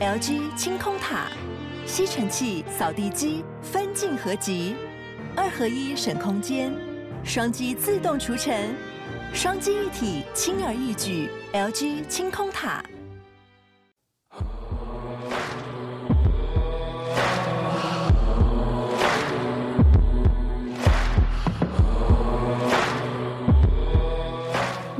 LG 清空塔，吸尘器、扫地机分镜合集，二合一省空间，双击自动除尘，双击一体轻而易举。LG 清空塔。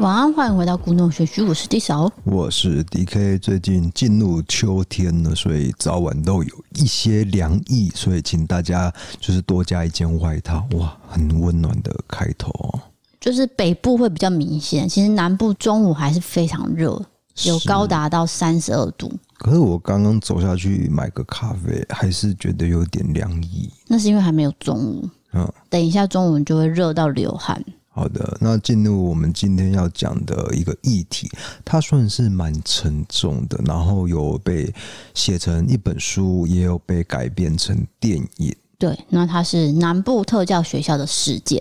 晚安，欢迎回到古农学区，我是 D 嫂，我是 DK。最近进入秋天了，所以早晚都有一些凉意，所以请大家就是多加一件外套，哇，很温暖的开头哦。就是北部会比较明显，其实南部中午还是非常热，有高达到三十二度。可是我刚刚走下去买个咖啡，还是觉得有点凉意。那是因为还没有中午，嗯，等一下中午就会热到流汗。好的，那进入我们今天要讲的一个议题，它算是蛮沉重的，然后有被写成一本书，也有被改编成电影。对，那它是南部特教学校的事件，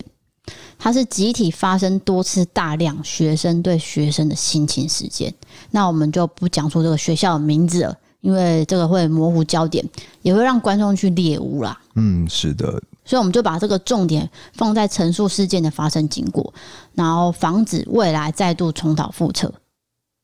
它是集体发生多次大量学生对学生的性侵事件。那我们就不讲出这个学校的名字了，因为这个会模糊焦点，也会让观众去猎物啦。嗯，是的。所以我们就把这个重点放在陈述事件的发生经过，然后防止未来再度重蹈覆辙。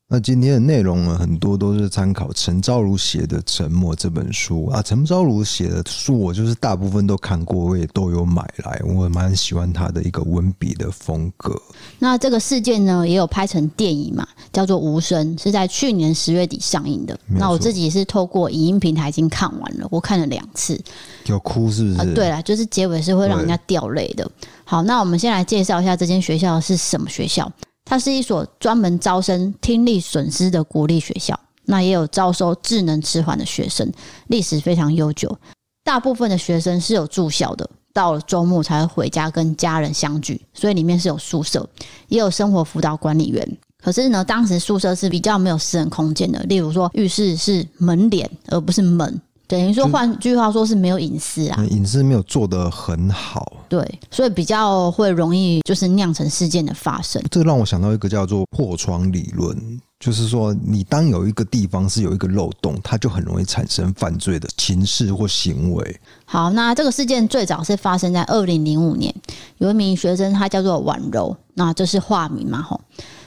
那今天的内容呢，很多都是参考陈昭如写的《沉默》这本书啊。陈昭如写的书，我就是大部分都看过，我也都有买来，我蛮喜欢他的一个文笔的风格。那这个事件呢，也有拍成电影嘛，叫做《无声》，是在去年十月底上映的。那我自己是透过影音平台已经看完了，我看了两次。有哭是不是？啊，对了，就是结尾是会让人家掉泪的。好，那我们先来介绍一下这间学校是什么学校。它是一所专门招生听力损失的国立学校，那也有招收智能迟缓的学生，历史非常悠久。大部分的学生是有住校的，到了周末才会回家跟家人相聚，所以里面是有宿舍，也有生活辅导管理员。可是呢，当时宿舍是比较没有私人空间的，例如说浴室是门帘而不是门。等于说，换句话说是没有隐私啊，隐私没有做得很好，对，所以比较会容易就是酿成事件的发生。这个让我想到一个叫做破窗理论，就是说你当有一个地方是有一个漏洞，它就很容易产生犯罪的情势或行为。好，那这个事件最早是发生在二零零五年，有一名学生，他叫做婉柔，那这是化名嘛？吼。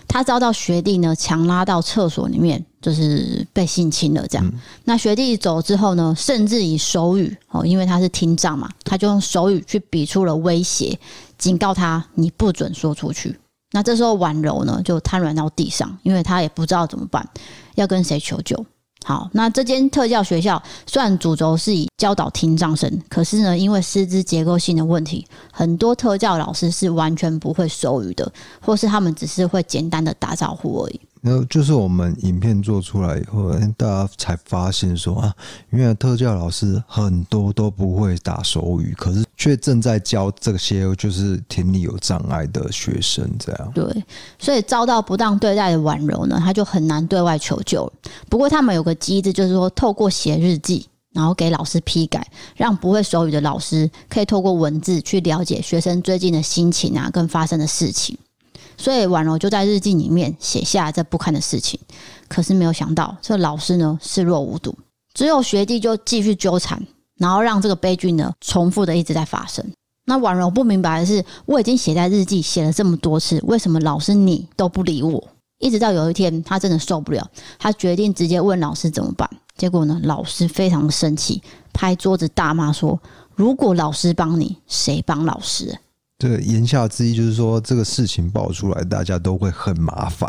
他遭到学弟呢强拉到厕所里面，就是被性侵了。这样，那学弟走之后呢，甚至以手语哦，因为他是听障嘛，他就用手语去比出了威胁，警告他你不准说出去。那这时候婉柔呢就瘫软到地上，因为他也不知道怎么办，要跟谁求救。好，那这间特教学校虽然主轴是以教导听障生，可是呢，因为师资结构性的问题，很多特教老师是完全不会手语的，或是他们只是会简单的打招呼而已。那就是我们影片做出来以后，大家才发现说啊，原来特教老师很多都不会打手语，可是却正在教这些就是听力有障碍的学生。这样对，所以遭到不当对待的婉柔呢，他就很难对外求救。不过他们有个机制，就是说透过写日记，然后给老师批改，让不会手语的老师可以透过文字去了解学生最近的心情啊，跟发生的事情。所以婉柔就在日记里面写下这不堪的事情，可是没有想到这老师呢视若无睹，只有学弟就继续纠缠，然后让这个悲剧呢重复的一直在发生。那婉柔不明白的是，我已经写在日记写了这么多次，为什么老师你都不理我？一直到有一天他真的受不了，他决定直接问老师怎么办。结果呢，老师非常的生气，拍桌子大骂说：“如果老师帮你，谁帮老师？”这个言下之意就是说，这个事情爆出来，大家都会很麻烦。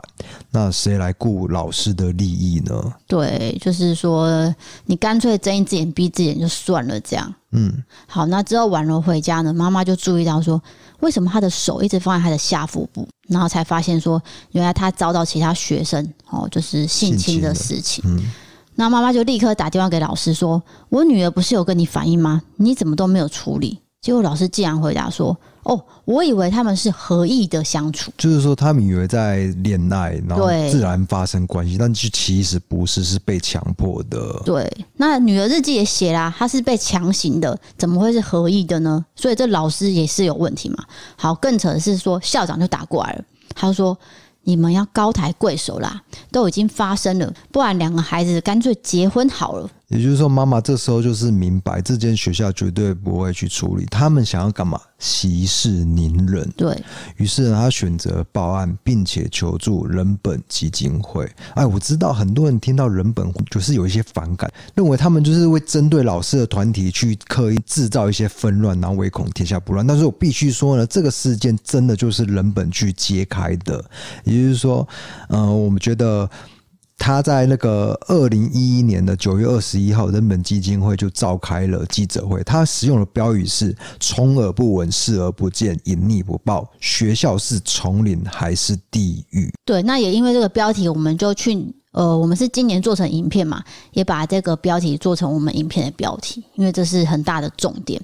那谁来顾老师的利益呢？对，就是说，你干脆睁一只眼闭一只眼就算了，这样。嗯，好，那之后婉柔回家呢，妈妈就注意到说，为什么他的手一直放在他的下腹部，然后才发现说，原来他遭到其他学生哦，就是性侵的事情。嗯，那妈妈就立刻打电话给老师说：“我女儿不是有跟你反映吗？你怎么都没有处理？”结果老师竟然回答说。哦，我以为他们是合意的相处，就是说他们以为在恋爱，然后自然发生关系，但是其实不是，是被强迫的。对，那女儿日记也写啦，她是被强行的，怎么会是合意的呢？所以这老师也是有问题嘛。好，更扯的是说校长就打过来了，他说：“你们要高抬贵手啦，都已经发生了，不然两个孩子干脆结婚好了。也就是说，妈妈这时候就是明白，这间学校绝对不会去处理。他们想要干嘛？息事宁人。对。于是呢，他选择报案，并且求助人本基金会。哎，我知道很多人听到人本就是有一些反感，认为他们就是会针对老师的团体去刻意制造一些纷乱，然后唯恐天下不乱。但是我必须说呢，这个事件真的就是人本去揭开的。也就是说，嗯、呃，我们觉得。他在那个二零一一年的九月二十一号，人本基金会就召开了记者会。他使用的标语是“充耳不闻，视而不见，隐匿不报”。学校是丛林还是地狱？对，那也因为这个标题，我们就去。呃，我们是今年做成影片嘛，也把这个标题做成我们影片的标题，因为这是很大的重点。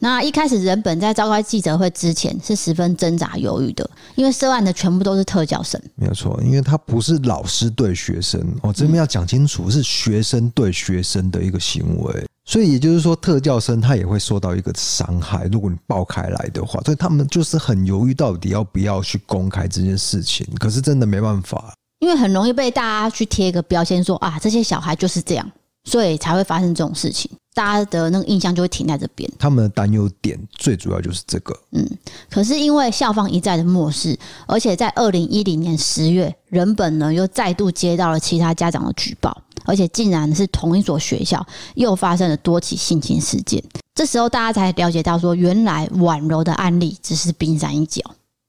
那一开始人本在召开记者会之前是十分挣扎犹豫的，因为涉案的全部都是特教生，没有错，因为他不是老师对学生，我这边要讲清楚，是学生对学生的一个行为，所以也就是说，特教生他也会受到一个伤害。如果你爆开来的话，所以他们就是很犹豫，到底要不要去公开这件事情。可是真的没办法。因为很容易被大家去贴一个标签，说啊，这些小孩就是这样，所以才会发生这种事情。大家的那个印象就会停在这边。他们的担忧点最主要就是这个。嗯，可是因为校方一再的漠视，而且在二零一零年十月，人本呢又再度接到了其他家长的举报，而且竟然是同一所学校又发生了多起性侵事件。这时候大家才了解到，说原来婉柔的案例只是冰山一角，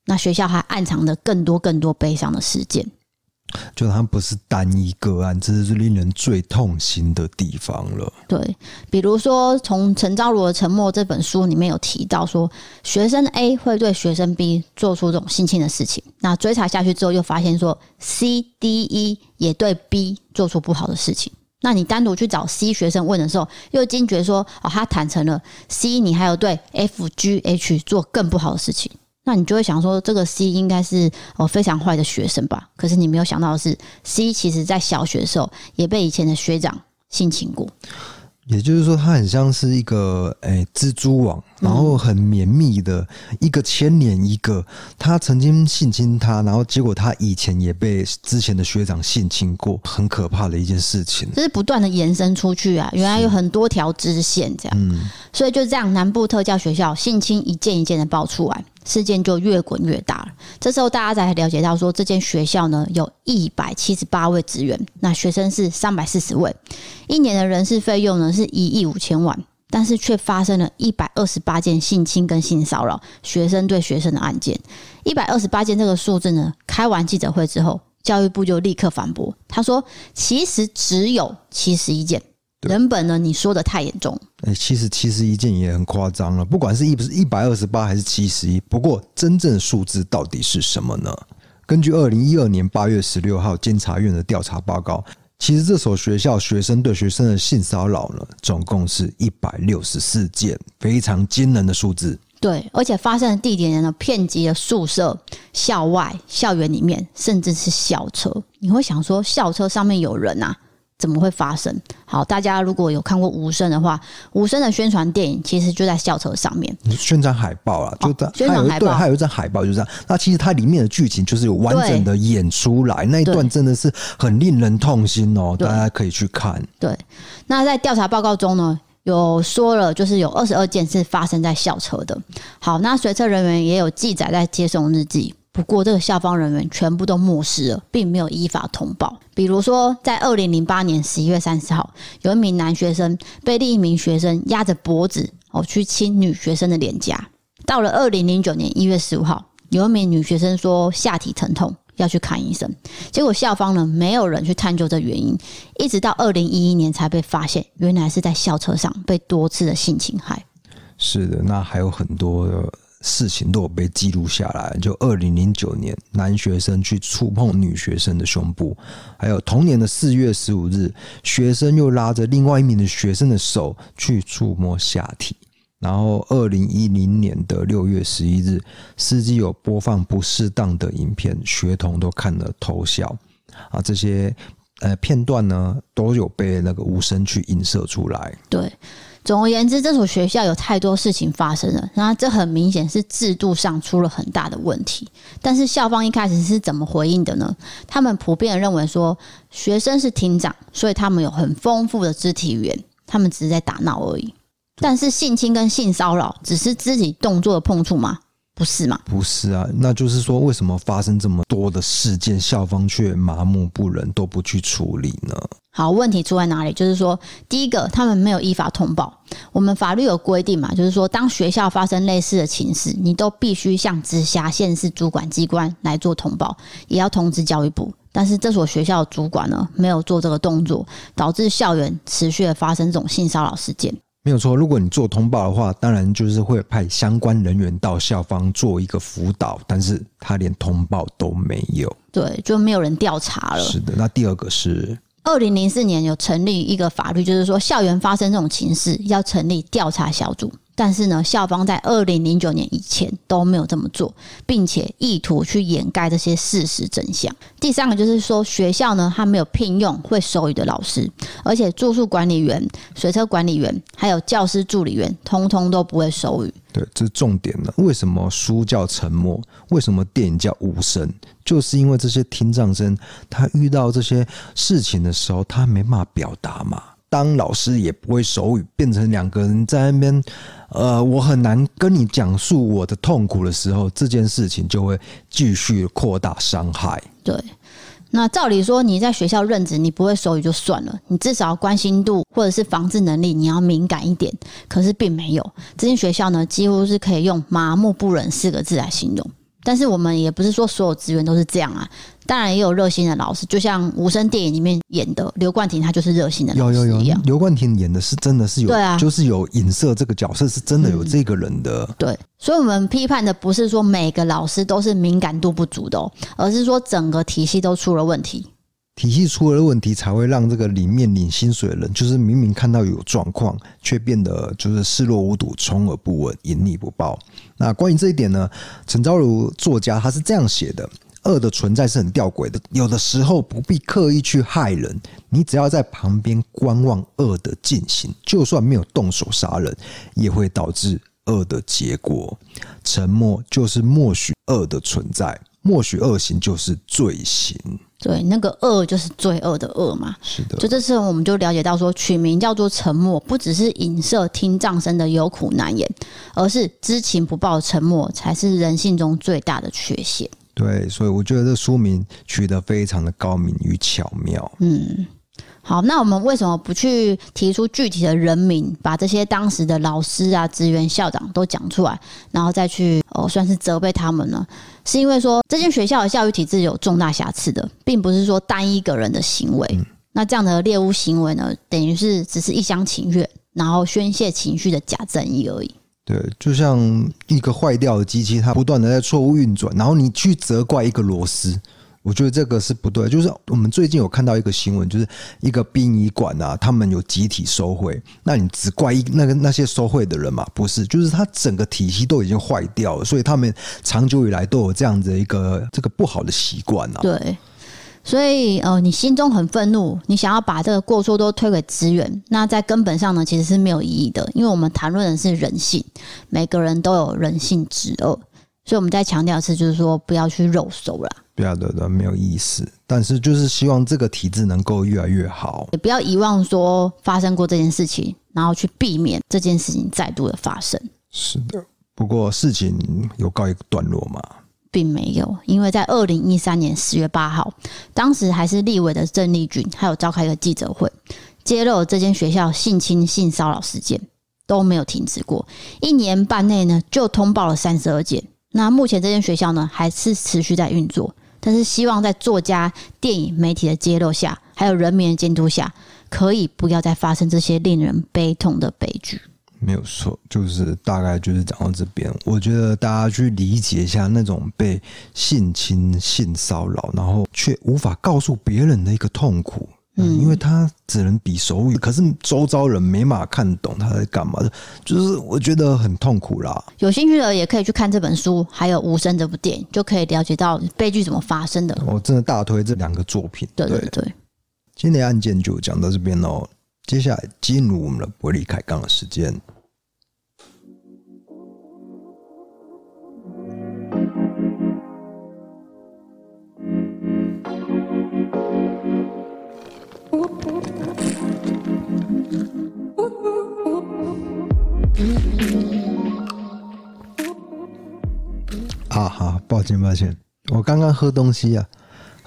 那学校还暗藏着更多更多悲伤的事件。就它不是单一个案，这是令人最痛心的地方了。对，比如说从陈昭如的《沉默》这本书里面有提到说，学生 A 会对学生 B 做出这种性侵的事情。那追查下去之后，又发现说 C、D、E 也对 B 做出不好的事情。那你单独去找 C 学生问的时候，又惊觉说，哦，他坦诚了 C，你还有对 F、G、H 做更不好的事情。那你就会想说，这个 C 应该是哦非常坏的学生吧？可是你没有想到的是，C 其实在小学的时候也被以前的学长性侵过。也就是说，他很像是一个诶、欸、蜘蛛网，然后很绵密的一个牵连一个。他曾经性侵他，然后结果他以前也被之前的学长性侵过，很可怕的一件事情。这是不断的延伸出去啊，原来有很多条支线这样。嗯，所以就这样，南部特教学校性侵一件一件的爆出来。事件就越滚越大了。这时候大家才了解到，说这间学校呢有一百七十八位职员，那学生是三百四十位，一年的人事费用呢是一亿五千万，但是却发生了一百二十八件性侵跟性骚扰学生对学生的案件。一百二十八件这个数字呢，开完记者会之后，教育部就立刻反驳，他说其实只有七十一件。人本呢？你说的太严重。哎，其实七十一件也很夸张了。不管是一不是一百二十八还是七十一，不过真正数字到底是什么呢？根据二零一二年八月十六号监察院的调查报告，其实这所学校学生对学生的性骚扰呢，总共是一百六十四件，非常惊人的数字。对，而且发生的地点呢，遍及了宿舍、校外、校园里面，甚至是校车。你会想说，校车上面有人啊？怎么会发生？好，大家如果有看过无声的话，无声的宣传电影其实就在校车上面，宣传海报啦，就在、哦、宣传海报，对，还有一张海报就这样。那其实它里面的剧情就是有完整的演出来，那一段真的是很令人痛心哦，大家可以去看。对，那在调查报告中呢，有说了，就是有二十二件是发生在校车的。好，那随车人员也有记载在接送日记。不过，这个校方人员全部都漠视了，并没有依法通报。比如说，在二零零八年十一月三十号，有一名男学生被另一名学生压着脖子哦去亲女学生的脸颊。到了二零零九年一月十五号，有一名女学生说下体疼痛要去看医生，结果校方呢没有人去探究这原因，一直到二零一一年才被发现，原来是在校车上被多次的性侵害。是的，那还有很多的。事情都有被记录下来。就二零零九年，男学生去触碰女学生的胸部，还有同年的四月十五日，学生又拉着另外一名的学生的手去触摸下体。然后二零一零年的六月十一日，司机有播放不适当的影片，学童都看了偷笑。啊，这些呃片段呢，都有被那个无声去映射出来。对。总而言之，这所学校有太多事情发生了，那这很明显是制度上出了很大的问题。但是校方一开始是怎么回应的呢？他们普遍认为说，学生是厅长，所以他们有很丰富的肢体语言，他们只是在打闹而已。但是性侵跟性骚扰只是肢体动作的碰触吗？不是吗？不是啊，那就是说，为什么发生这么多的事件，校方却麻木不仁，都不去处理呢？好，问题出在哪里？就是说，第一个，他们没有依法通报。我们法律有规定嘛，就是说，当学校发生类似的情事，你都必须向直辖县市主管机关来做通报，也要通知教育部。但是这所学校的主管呢，没有做这个动作，导致校园持续的发生这种性骚扰事件。没有错，如果你做通报的话，当然就是会派相关人员到校方做一个辅导，但是他连通报都没有，对，就没有人调查了。是的，那第二个是二零零四年有成立一个法律，就是说校园发生这种情事要成立调查小组。但是呢，校方在二零零九年以前都没有这么做，并且意图去掩盖这些事实真相。第三个就是说，学校呢，他没有聘用会手语的老师，而且住宿管理员、水车管理员还有教师助理员，通通都不会手语。对，这是重点了。为什么书叫沉默？为什么电影叫无声？就是因为这些听障生，他遇到这些事情的时候，他没办法表达嘛。当老师也不会手语，变成两个人在那边，呃，我很难跟你讲述我的痛苦的时候，这件事情就会继续扩大伤害。对，那照理说你在学校任职，你不会手语就算了，你至少关心度或者是防治能力你要敏感一点。可是并没有，这间学校呢，几乎是可以用麻木不仁四个字来形容。但是我们也不是说所有职员都是这样啊，当然也有热心的老师，就像无声电影里面演的刘冠廷，他就是热心的老师一样。有有有，刘冠廷演的是真的是有，对啊，就是有影射这个角色是真的有这个人的。嗯，对，所以我们批判的不是说每个老师都是敏感度不足的哦，而是说整个体系都出了问题。体系出了问题，才会让这个里面领薪水的人，就是明明看到有状况，却变得就是视若无睹、充耳不闻、隐匿不报。那关于这一点呢，陈昭如作家他是这样写的：恶的存在是很吊诡的，有的时候不必刻意去害人，你只要在旁边观望恶的进行，就算没有动手杀人，也会导致恶的结果。沉默就是默许恶的存在，默许恶行就是罪行。对，那个恶就是罪恶的恶嘛。是的。就这次我们就了解到说，取名叫做沉默，不只是影射听障生的有苦难言，而是知情不报沉默才是人性中最大的缺陷。对，所以我觉得这书名取得非常的高明与巧妙。嗯。好，那我们为什么不去提出具体的人名，把这些当时的老师啊、职员、校长都讲出来，然后再去哦，算是责备他们呢？是因为说这间学校的教育体制有重大瑕疵的，并不是说单一个人的行为。嗯、那这样的猎巫行为呢，等于是只是一厢情愿，然后宣泄情绪的假正义而已。对，就像一个坏掉的机器，它不断的在错误运转，然后你去责怪一个螺丝。我觉得这个是不对，就是我们最近有看到一个新闻，就是一个殡仪馆啊，他们有集体收贿，那你只怪一那个那些收贿的人嘛？不是，就是他整个体系都已经坏掉了，所以他们长久以来都有这样子一个这个不好的习惯啊。对，所以呃，你心中很愤怒，你想要把这个过错都推给资源，那在根本上呢，其实是没有意义的，因为我们谈论的是人性，每个人都有人性之恶，所以我们在强调的是，就是说不要去肉搜了。对啊，对的，没有意思。但是就是希望这个体制能够越来越好，也不要遗忘说发生过这件事情，然后去避免这件事情再度的发生。是的，不过事情有告一个段落吗？并没有，因为在二零一三年十月八号，当时还是立委的郑丽君，还有召开一个记者会，揭露这间学校性侵、性骚扰事件都没有停止过，一年半内呢就通报了三十二件。那目前这间学校呢还是持续在运作。但是希望在作家、电影、媒体的揭露下，还有人民的监督下，可以不要再发生这些令人悲痛的悲剧。没有错，就是大概就是讲到这边。我觉得大家去理解一下那种被性侵、性骚扰，然后却无法告诉别人的一个痛苦。嗯，因为他只能比手语，可是周遭人没办法看懂他在干嘛的，就是我觉得很痛苦啦。有兴趣的也可以去看这本书，还有《无声》这部电影，就可以了解到悲剧怎么发生的。我真的大推这两个作品。对对对，今天的案件就讲到这边喽。接下来进入我们的伯利凯杠的时间。啊好，抱歉抱歉，我刚刚喝东西啊，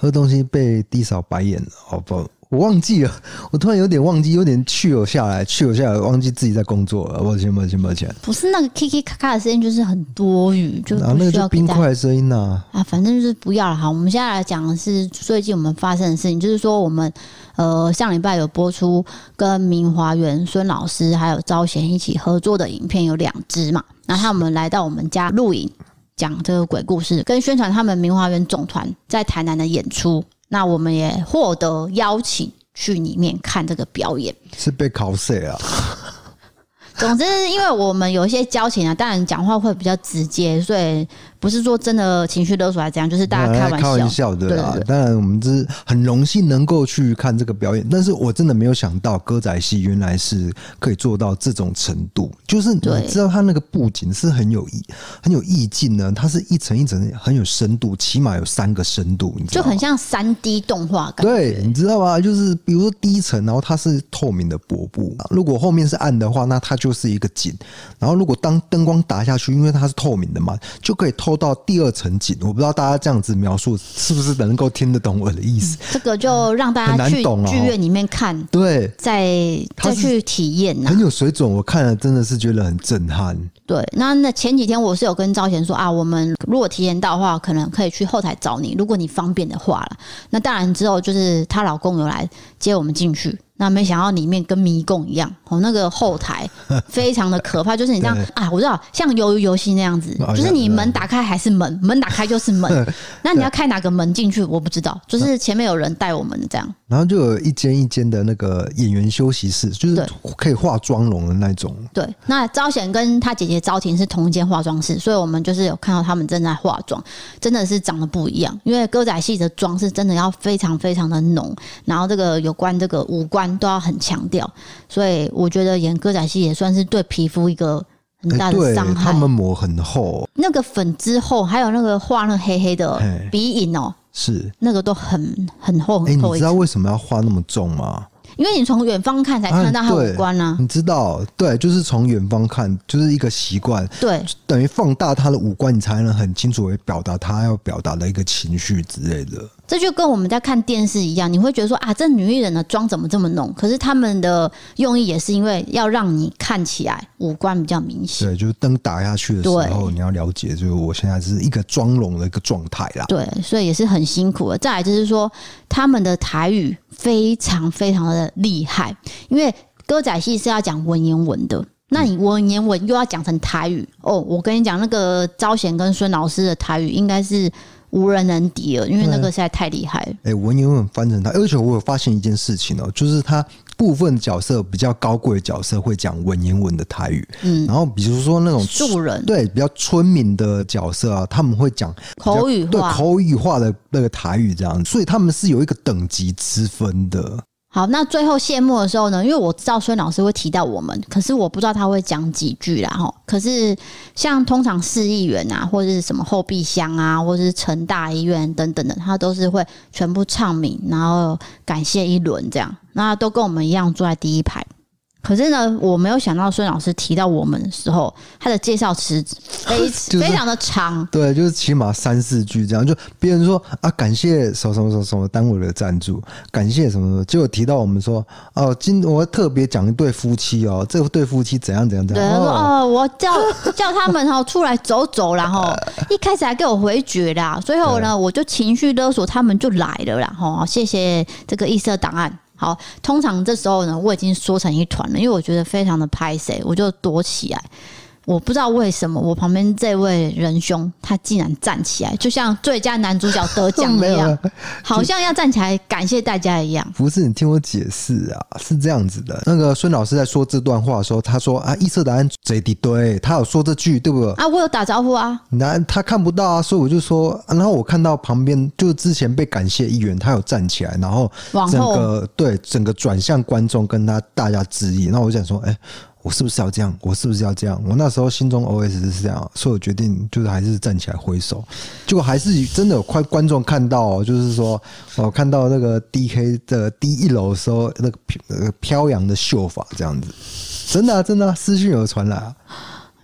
喝东西被低嫂白眼了，好不？我忘记了，我突然有点忘记，有点去有下来，去有下来，忘记自己在工作了。抱歉，抱歉，抱歉。不是那个 K K 咔咔的声音，就是很多余，就啊，那个就冰块的声音呐。啊，反正就是不要了。哈，我们现在来讲的是最近我们发生的事情，就是说我们呃上礼拜有播出跟明华园孙老师还有招贤一起合作的影片有两支嘛，然后他们来到我们家录影，讲这个鬼故事，跟宣传他们明华园总团在台南的演出。那我们也获得邀请去里面看这个表演，是被考死啊。总之，因为我们有一些交情啊，当然讲话会比较直接，所以不是说真的情绪勒索来这样，就是大家开玩笑，开玩笑的啦。当然，我们是很荣幸能够去看这个表演，但是我真的没有想到歌仔戏原来是可以做到这种程度。就是你知道，它那个布景是很有意、很有意境呢，它是一层一层很有深度，起码有三个深度，你知道？就很像三 D 动画感。对，你知道吗？就是比如说第一层，然后它是透明的薄布，如果后面是暗的话，那它就是一个景。然后如果当灯光打下去，因为它是透明的嘛，就可以透到第二层景。我不知道大家这样子描述是不是能够听得懂我的意思？这个就让大家去剧院里面看，对，再再去体验，很有水准。我看了真的是觉得很震撼。对，那那前几天我是有跟赵贤说啊，我们如果提前到的话，可能可以去后台找你，如果你方便的话了。那当然之后就是她老公有来接我们进去。那没想到里面跟迷宫一样，哦，那个后台 非常的可怕，就是你这样啊，我知道像鱿鱼游戏那样子，就是你门打开还是门，门打开就是门，那你要开哪个门进去，我不知道，就是前面有人带我们这样。然后就有一间一间的那个演员休息室，就是可以化妆容的那种。对，那招贤跟他姐姐招婷是同一间化妆室，所以我们就是有看到他们正在化妆，真的是长得不一样，因为歌仔戏的妆是真的要非常非常的浓，然后这个有关这个五官。都要很强调，所以我觉得演歌仔戏也算是对皮肤一个很大的伤害。他们膜很厚，那个粉之后，还有那个画那黑黑的鼻影哦，是那个都很很厚很厚。你知道为什么要画那么重吗？因为你从远方看才看得到他五官啊，你知道？对，就是从远方看，就是一个习惯。对，等于放大他的五官，你才能很清楚的表达他要表达的一个情绪之类的。这就跟我们在看电视一样，你会觉得说啊，这女艺人的妆怎么这么浓？可是他们的用意也是因为要让你看起来五官比较明显。对，就是灯打下去的时候，你要了解，就是我现在是一个妆容的一个状态啦。对，所以也是很辛苦的。再来就是说，他们的台语非常非常的厉害，因为歌仔戏是要讲文言文的，那你文言文又要讲成台语哦。我跟你讲，那个招贤跟孙老师的台语应该是。无人能敌了，因为那个实在太厉害了。哎、欸，文言文翻成他，而且我有发现一件事情哦，就是他部分角色比较高贵的角色会讲文言文的台语，嗯，然后比如说那种庶人，对，比较村民的角色啊，他们会讲口语化，对，口语化的那个台语这样，所以他们是有一个等级之分的。好，那最后谢幕的时候呢？因为我知道孙老师会提到我们，可是我不知道他会讲几句啦。哈，可是像通常市议员啊，或者是什么后备箱啊，或者是成大医院等等的，他都是会全部唱名，然后感谢一轮这样，那都跟我们一样坐在第一排。可是呢，我没有想到孙老师提到我们的时候，他的介绍词非 非常的长，对，就是起码三四句这样。就别人说啊，感谢什么什么什么什么单位的赞助，感谢什么什么，结果提到我们说哦，今我特别讲一对夫妻哦，这对夫妻怎样怎样怎样。对，说哦，我叫叫他们哦出来走走，然后一开始还给我回绝啦，最后呢，我就情绪勒索他们就来了，然后谢谢这个异色档案。好，通常这时候呢，我已经缩成一团了，因为我觉得非常的拍谁，我就躲起来。我不知道为什么，我旁边这位仁兄他竟然站起来，就像最佳男主角得奖一样，好像要站起来感谢大家一样。不是，你听我解释啊，是这样子的。那个孙老师在说这段话的时候，他说啊，异色答案贼的对，他有说这句对不对？啊，我有打招呼啊。那他看不到啊，所以我就说，然后我看到旁边就之前被感谢议员，他有站起来，然后整个对整个转向观众跟他大家致意。那我就想说，哎。我是不是要这样？我是不是要这样？我那时候心中 OS 是这样，所以我决定就是还是站起来挥手。结果还是真的有快观众看到，哦就是说我看到那个 DK 的第一楼的时候，那个飘扬的秀发这样子，真的、啊、真的、啊、私讯有传来啊，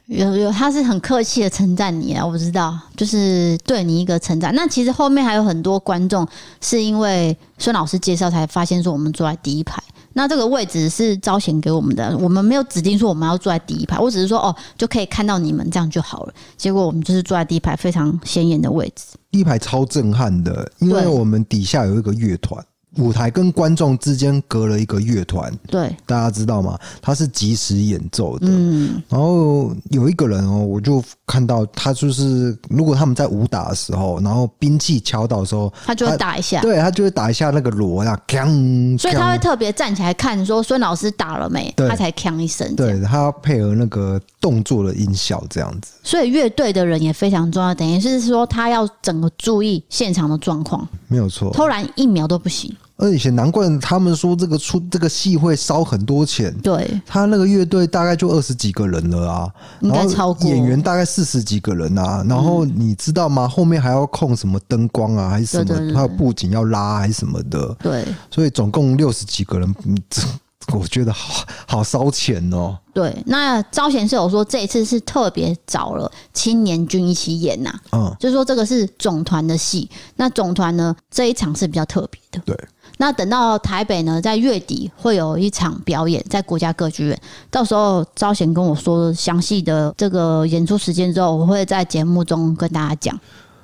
有有，他是很客气的称赞你啊，我不知道，就是对你一个称赞。那其实后面还有很多观众是因为孙老师介绍才发现说我们坐在第一排。那这个位置是招贤给我们的，我们没有指定说我们要坐在第一排，我只是说哦，就可以看到你们这样就好了。结果我们就是坐在第一排，非常显眼的位置。第一排超震撼的，因为我们底下有一个乐团。舞台跟观众之间隔了一个乐团，对，大家知道吗？他是即时演奏的，嗯，然后有一个人哦，我就看到他就是，如果他们在武打的时候，然后兵器敲到的时候，他就会打一下，对，他就会打一下那个锣呀，锵，所以他会特别站起来看，说孙老师打了没，他才锵一声，对，他要配合那个动作的音效这样子，所以乐队的人也非常重要，等于是说他要整个注意现场的状况，没有错，偷懒一秒都不行。而且难怪他们说这个出这个戏会烧很多钱。对，他那个乐队大概就二十几个人了啊，应该超过演员大概四十几个人啊。然后你知道吗？后面还要控什么灯光啊，还是什么？还有布景要拉还是什么的？对，所以总共六十几个人，这 我觉得好好烧钱哦。对，那招贤是有说这一次是特别找了青年军一起演呐，嗯，就是说这个是总团的戏。那总团呢，这一场是比较特别的。对。那等到台北呢，在月底会有一场表演，在国家歌剧院。到时候招贤跟我说详细的这个演出时间之后，我会在节目中跟大家讲。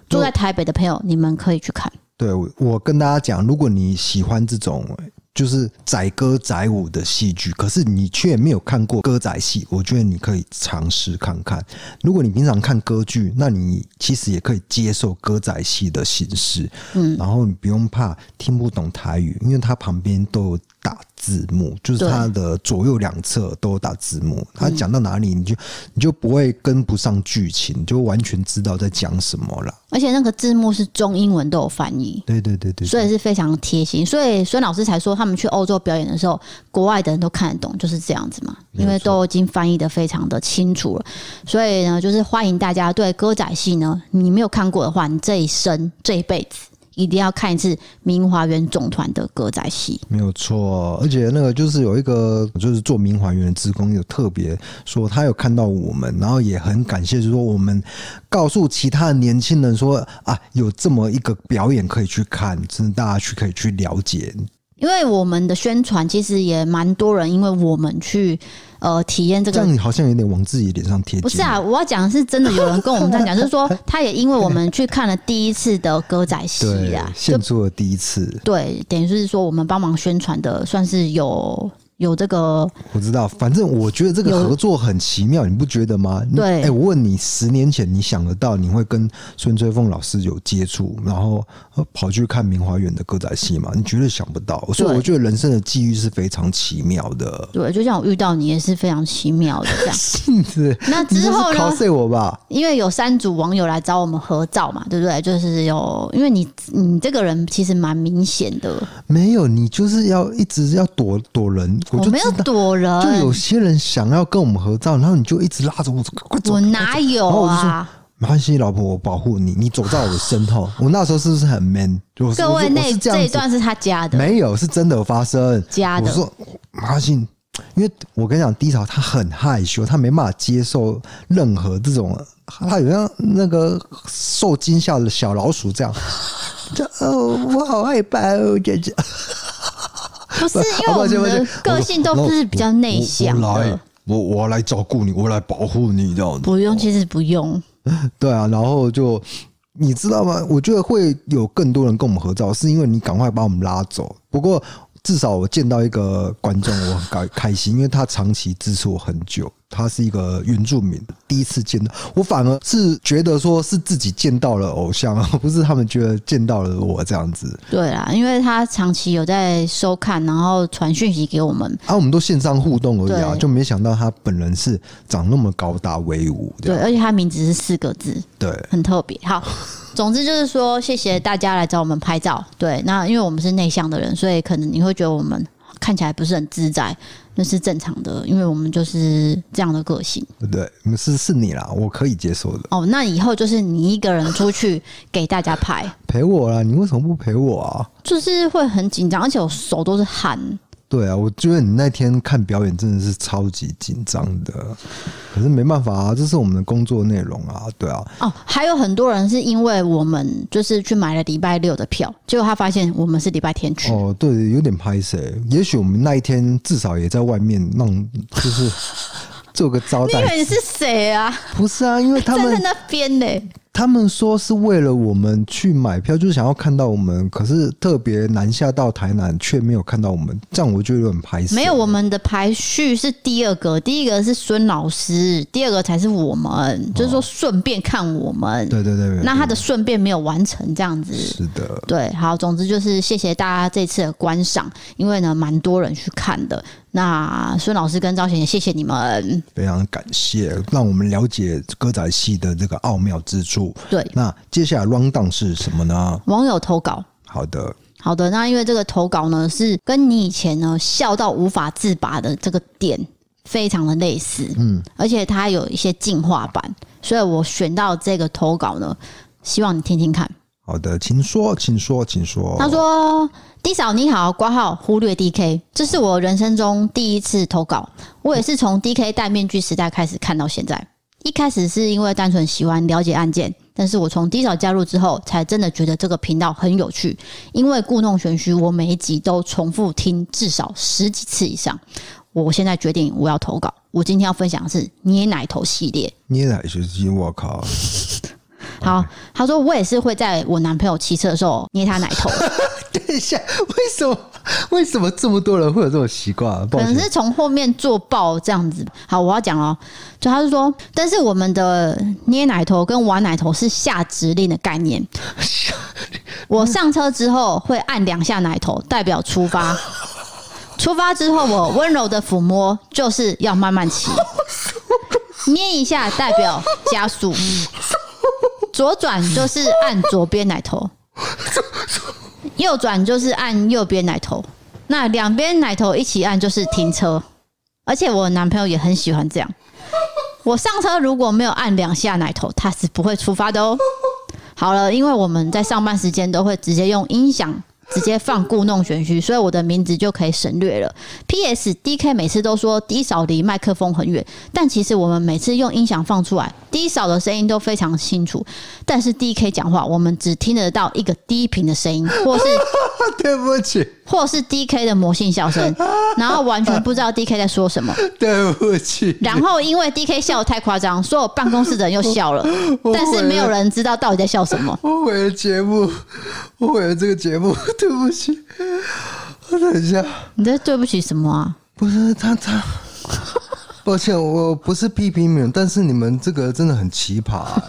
住在台北的朋友，你们可以去看。对，我跟大家讲，如果你喜欢这种。就是载歌载舞的戏剧，可是你却没有看过歌仔戏，我觉得你可以尝试看看。如果你平常看歌剧，那你其实也可以接受歌仔戏的形式，嗯，然后你不用怕听不懂台语，因为它旁边都有打字幕，就是它的左右两侧都有打字幕，它讲到哪里你就你就不会跟不上剧情，你就完全知道在讲什么了。而且那个字幕是中英文都有翻译，对对对对，所以是非常贴心。所以孙老师才说他们去欧洲表演的时候，国外的人都看得懂，就是这样子嘛，因为都已经翻译的非常的清楚了。所以呢，就是欢迎大家对歌仔戏呢，你没有看过的话，你这一生这一辈子。一定要看一次明华园总团的歌仔戏，没有错。而且那个就是有一个，就是做明华园的职工有特别说，他有看到我们，然后也很感谢，就是说我们告诉其他的年轻人说啊，有这么一个表演可以去看，真的大家去可以去了解。因为我们的宣传其实也蛮多人，因为我们去呃体验这个，这样你好像有点往自己脸上贴。不是啊，我要讲的是真的有人跟我们这样讲，就是说他也因为我们去看了第一次的歌仔戏啊，献出了第一次，对，等于是说我们帮忙宣传的，算是有。有这个，我知道。反正我觉得这个合作很奇妙，你不觉得吗？对。哎，我问你，十年前你想得到你会跟孙翠凤老师有接触，然后跑去看明华园的歌仔戏吗？你绝对想不到。所以我觉得人生的际遇是非常奇妙的。对，就像我遇到你也是非常奇妙的这样。是。那之后呢？考碎我吧。因为有三组网友来找我们合照嘛，对不对？就是有，因为你你这个人其实蛮明显的。没有，你就是要一直要躲躲人。我，我没有躲人，就有些人想要跟我们合照，然后你就一直拉着我，快走！我哪有啊？没关系，老婆，我保护你，你走在我的身后。我那时候是不是很 man？各位，那这一段是他加的，没有，是真的有发生加的。我说没关系，因为我跟你讲，低潮他很害羞，他没办法接受任何这种，他有像那个受惊吓的小老鼠这样，就哦，我好害怕哦，姐姐。不是 因为我们的个性都不是比较内向的，来，我我来照顾你，我来保护你，这样子。不用，其实不用。对啊，然后就你知道吗？我觉得会有更多人跟我们合照，是因为你赶快把我们拉走。不过至少我见到一个观众，我很开开心，因为他长期支持我很久。他是一个原住民，第一次见到我，反而是觉得说是自己见到了偶像，而不是他们觉得见到了我这样子。对啦，因为他长期有在收看，然后传讯息给我们，啊，我们都线上互动而已啊，就没想到他本人是长那么高大威武。对，而且他名字是四个字，对，很特别。好，总之就是说，谢谢大家来找我们拍照。对，那因为我们是内向的人，所以可能你会觉得我们看起来不是很自在。那是正常的，因为我们就是这样的个性。对对，是是你啦，我可以接受的。哦，那以后就是你一个人出去给大家拍，陪我啦，你为什么不陪我啊？就是会很紧张，而且我手都是汗。对啊，我觉得你那天看表演真的是超级紧张的，可是没办法啊，这是我们的工作内容啊，对啊。哦，还有很多人是因为我们就是去买了礼拜六的票，结果他发现我们是礼拜天去。哦，对，有点拍谢。也许我们那一天至少也在外面弄，就是做个招待。你以为你是谁啊？不是啊，因为他们在那边呢。他们说是为了我们去买票，就是想要看到我们，可是特别南下到台南却没有看到我们，这样我就有点排斥。没有，我们的排序是第二个，第一个是孙老师，第二个才是我们，哦、就是说顺便看我们。对对对，对，那他的顺便没有完成，这样子。是的。对，好，总之就是谢谢大家这次的观赏，因为呢，蛮多人去看的。那孙老师跟赵贤也谢谢你们，非常感谢，让我们了解歌仔戏的这个奥妙之处。对，那接下来 rundown 是什么呢？网友投稿。好的，好的。那因为这个投稿呢，是跟你以前呢笑到无法自拔的这个点非常的类似，嗯，而且它有一些进化版，所以我选到这个投稿呢，希望你听听看。好的，请说，请说，请说。他说。D 嫂你好，挂号忽略 DK，这是我人生中第一次投稿。我也是从 DK 戴面具时代开始看到现在。一开始是因为单纯喜欢了解案件，但是我从 D 嫂加入之后，才真的觉得这个频道很有趣。因为故弄玄虚，我每一集都重复听至少十几次以上。我现在决定我要投稿。我今天要分享的是捏奶头系列。捏奶头机，我靠！好，他说我也是会在我男朋友骑车的时候捏他奶头。等一下，为什么为什么这么多人会有这种习惯？可能是从后面做爆这样子。好，我要讲哦，就他是说，但是我们的捏奶头跟玩奶头是下指令的概念。我上车之后会按两下奶头，代表出发。出发之后，我温柔的抚摸，就是要慢慢骑。捏一下代表加速。左转就是按左边奶头。右转就是按右边奶头，那两边奶头一起按就是停车，而且我男朋友也很喜欢这样。我上车如果没有按两下奶头，他是不会出发的哦。好了，因为我们在上班时间都会直接用音响。直接放故弄玄虚，所以我的名字就可以省略了。P.S. D.K. 每次都说低嫂离麦克风很远，但其实我们每次用音响放出来，D 嫂的声音都非常清楚。但是 D.K. 讲话，我们只听得到一个低频的声音，或是 对不起，或是 D.K. 的魔性笑声，然后完全不知道 D.K. 在说什么。对不起。然后因为 D.K. 笑得太夸张，所有办公室的人又笑了，但是没有人知道到底在笑什么。我毁了节目，我毁了这个节目。对不起，我等一下。你在对不起什么啊？不是他他，抱歉，我不是批评你们，但是你们这个真的很奇葩、欸。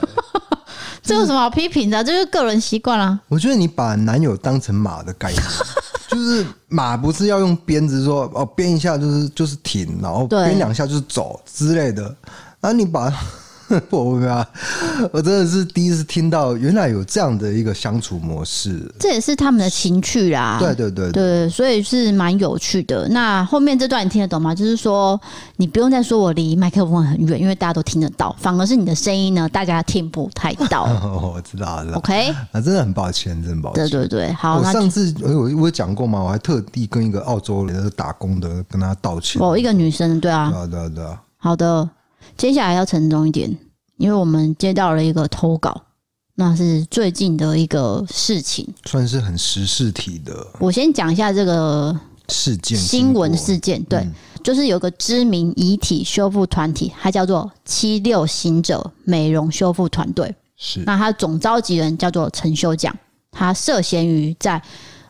这有什么好批评的？这就是个人习惯啦。我觉得你把男友当成马的概念，就是马不是要用鞭子说哦，鞭一下就是就是停，然后鞭两下就是走之类的，然后你把。我啊，我真的是第一次听到，原来有这样的一个相处模式。这也是他们的情趣啦。对对对对，所以是蛮有趣的。那后面这段你听得懂吗？就是说，你不用再说我离麦克风很远，因为大家都听得到，反而是你的声音呢，大家听不太到。我知道了。OK，那真的很抱歉，真的抱歉。对对对，好。我上次我我有讲过吗？我还特地跟一个澳洲人打工的跟他道歉。哦，一个女生，对啊，对啊，对啊，对啊。好的。接下来要沉重一点，因为我们接到了一个投稿，那是最近的一个事情，算是很时事题的。我先讲一下这个事件新闻事件，对，嗯、就是有个知名遗体修复团体，它叫做七六行者美容修复团队，是那它总召集人叫做陈修奖，他涉嫌于在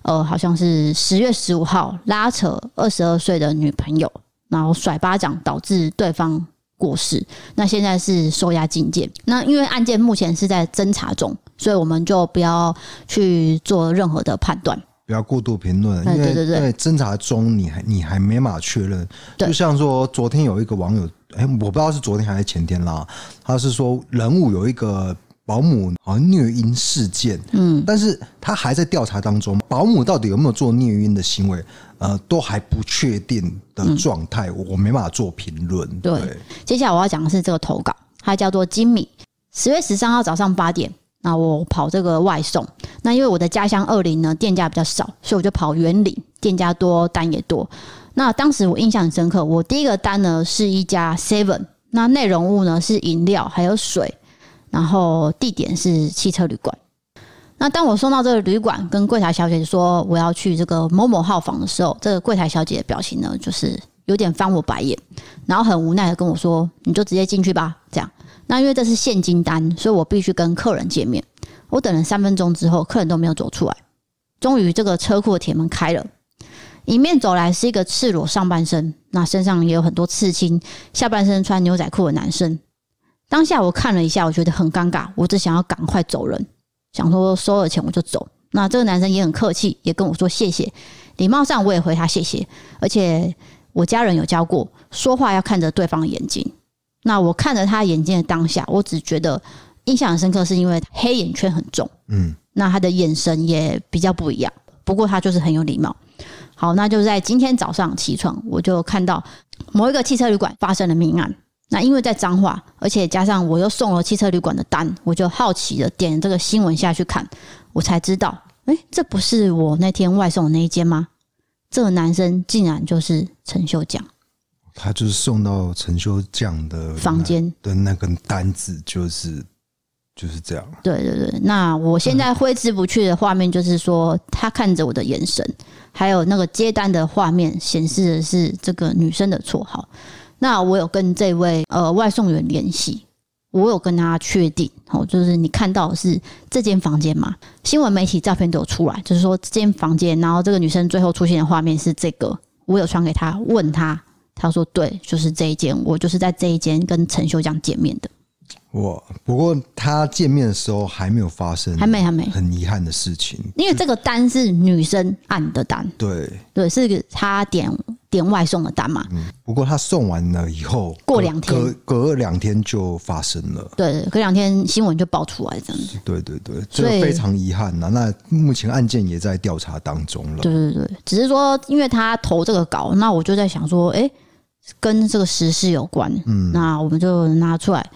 呃好像是十月十五号拉扯二十二岁的女朋友，然后甩巴掌导致对方。过世。那现在是收押禁见。那因为案件目前是在侦查中，所以我们就不要去做任何的判断，不要过度评论。因为因为侦查中，你还你还没法确认。就像说，昨天有一个网友，哎，我不知道是昨天还是前天啦，他是说人物有一个。保姆好像虐婴事件，嗯，但是他还在调查当中，保姆到底有没有做虐婴的行为，呃，都还不确定的状态，嗯、我没办法做评论。对，对接下来我要讲的是这个投稿，它叫做金米。十月十三号早上八点，那我跑这个外送，那因为我的家乡二林呢，店家比较少，所以我就跑园林，店家多，单也多。那当时我印象很深刻，我第一个单呢是一家 Seven，那内容物呢是饮料还有水。然后地点是汽车旅馆。那当我送到这个旅馆，跟柜台小姐说我要去这个某某号房的时候，这个柜台小姐的表情呢，就是有点翻我白眼，然后很无奈的跟我说：“你就直接进去吧。”这样。那因为这是现金单，所以我必须跟客人见面。我等了三分钟之后，客人都没有走出来。终于，这个车库的铁门开了，迎面走来是一个赤裸上半身，那身上也有很多刺青，下半身穿牛仔裤的男生。当下我看了一下，我觉得很尴尬，我只想要赶快走人，想说收了钱我就走。那这个男生也很客气，也跟我说谢谢，礼貌上我也回他谢谢。而且我家人有教过，说话要看着对方的眼睛。那我看着他眼睛的当下，我只觉得印象很深刻，是因为黑眼圈很重，嗯，那他的眼神也比较不一样。不过他就是很有礼貌。好，那就在今天早上起床，我就看到某一个汽车旅馆发生了命案。那因为在彰化，而且加上我又送了汽车旅馆的单，我就好奇的点这个新闻下去看，我才知道，哎、欸，这不是我那天外送的那一间吗？这个男生竟然就是陈秀将，他就是送到陈秀将的房间的那个单子，就是就是这样。对对对，那我现在挥之不去的画面就是说，他看着我的眼神，还有那个接单的画面显示的是这个女生的绰号。那我有跟这位呃外送员联系，我有跟他确定，哦，就是你看到的是这间房间嘛？新闻媒体照片都有出来，就是说这间房间，然后这个女生最后出现的画面是这个，我有传给他，问他，他说对，就是这一间，我就是在这一间跟陈秀江见面的。哇！不过他见面的时候还没有发生，还没还没，很遗憾的事情。因为这个单是女生按的单，对对，是他点点外送的单嘛。嗯，不过他送完了以后，过两天，隔隔两天就发生了。对，隔两天新闻就爆出来这样子。对对对，这个非常遗憾呐。那目前案件也在调查当中了。对对对，只是说因为他投这个稿，那我就在想说，哎，跟这个时事有关，嗯，那我们就拿出来。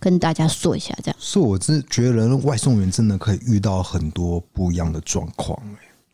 跟大家说一下，这样。所以我真觉得，人外送员真的可以遇到很多不一样的状况。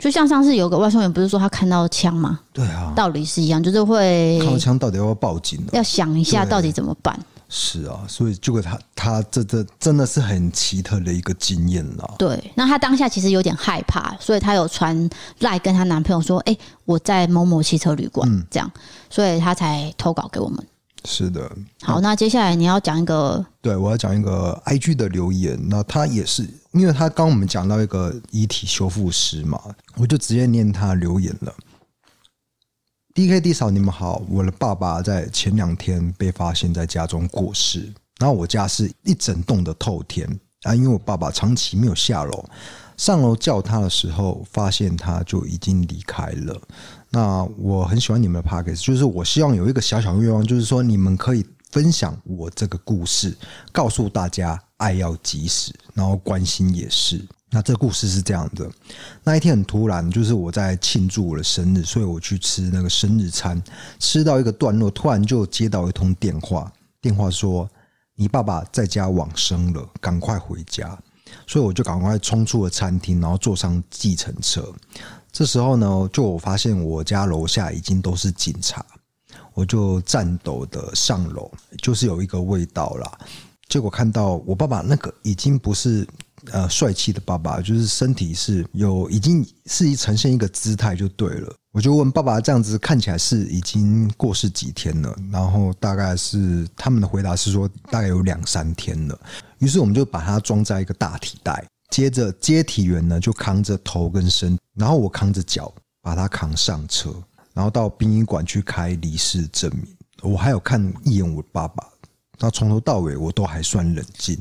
就像上次有个外送员，不是说他看到枪吗？对啊，道理是一样，就是会看到枪，到底要不要报警？要想一下到底怎么办。是啊，所以这个他他这这真的是很奇特的一个经验了。对，那他当下其实有点害怕，所以他有传赖跟他男朋友说：“哎，我在某某汽车旅馆。”这样，所以他才投稿给我们。是的，好，那接下来你要讲一个，对，我要讲一个 IG 的留言。那他也是，因为他刚我们讲到一个遗体修复师嘛，我就直接念他留言了。D K D 嫂，你们好，我的爸爸在前两天被发现在家中过世，然后我家是一整栋的透天啊，因为我爸爸长期没有下楼，上楼叫他的时候，发现他就已经离开了。那我很喜欢你们的 podcast，就是我希望有一个小小愿望，就是说你们可以分享我这个故事，告诉大家爱要及时，然后关心也是。那这故事是这样的：那一天很突然，就是我在庆祝我的生日，所以我去吃那个生日餐，吃到一个段落，突然就接到一通电话，电话说你爸爸在家往生了，赶快回家。所以我就赶快冲出了餐厅，然后坐上计程车。这时候呢，就我发现我家楼下已经都是警察，我就颤抖的上楼，就是有一个味道啦。结果看到我爸爸那个已经不是呃帅气的爸爸，就是身体是有已经是呈现一个姿态就对了。我就问爸爸，这样子看起来是已经过世几天了？然后大概是他们的回答是说大概有两三天了。于是我们就把它装在一个大提袋。接着接体员呢就扛着头跟身，然后我扛着脚把他扛上车，然后到殡仪馆去开离世证明。我还有看一眼我爸爸，那从头到尾我都还算冷静。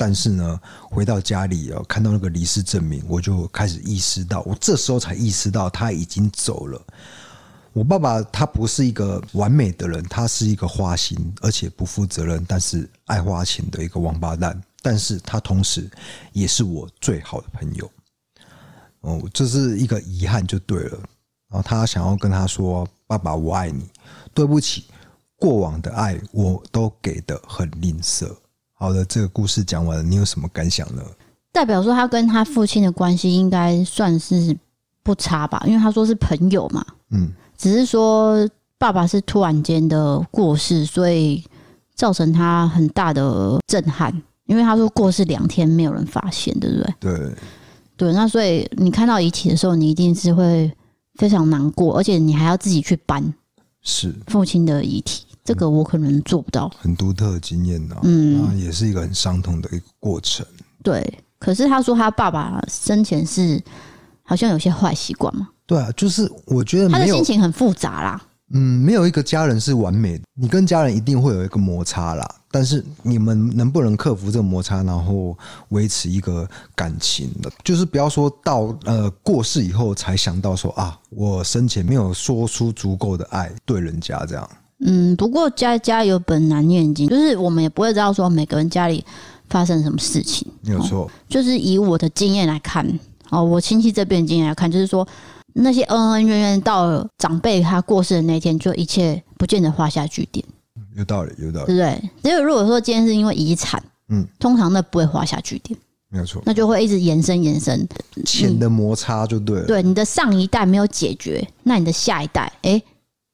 但是呢，回到家里啊，看到那个离世证明，我就开始意识到，我这时候才意识到他已经走了。我爸爸他不是一个完美的人，他是一个花心而且不负责任，但是爱花钱的一个王八蛋。但是他同时也是我最好的朋友。哦，这是一个遗憾就对了。然后他想要跟他说：“爸爸，我爱你。对不起，过往的爱我都给的很吝啬。”好的，这个故事讲完了，你有什么感想呢？代表说他跟他父亲的关系应该算是不差吧，因为他说是朋友嘛。嗯，只是说爸爸是突然间的过世，所以造成他很大的震撼。因为他说过世两天没有人发现，对不对？对，对。那所以你看到遗体的时候，你一定是会非常难过，而且你还要自己去搬是父亲的遗体。这个我可能做不到，很独特的经验呢、啊。嗯，也是一个很伤痛的一个过程。对，可是他说他爸爸生前是好像有些坏习惯嘛。对啊，就是我觉得他的心情很复杂啦。嗯，没有一个家人是完美的，你跟家人一定会有一个摩擦啦。但是你们能不能克服这个摩擦，然后维持一个感情的？就是不要说到呃过世以后才想到说啊，我生前没有说出足够的爱对人家这样。嗯，不过家家有本难念经，就是我们也不会知道说每个人家里发生什么事情，没有错、哦。就是以我的经验来看，哦，我亲戚这边经验来看，就是说那些恩恩怨怨到长辈他过世的那天，就一切不见得画下句点。有道理，有道理，对不对？只有如果说今天是因为遗产，嗯，通常那不会画下句点，没有错，那就会一直延伸延伸，钱的摩擦就对了。对，你的上一代没有解决，那你的下一代，哎，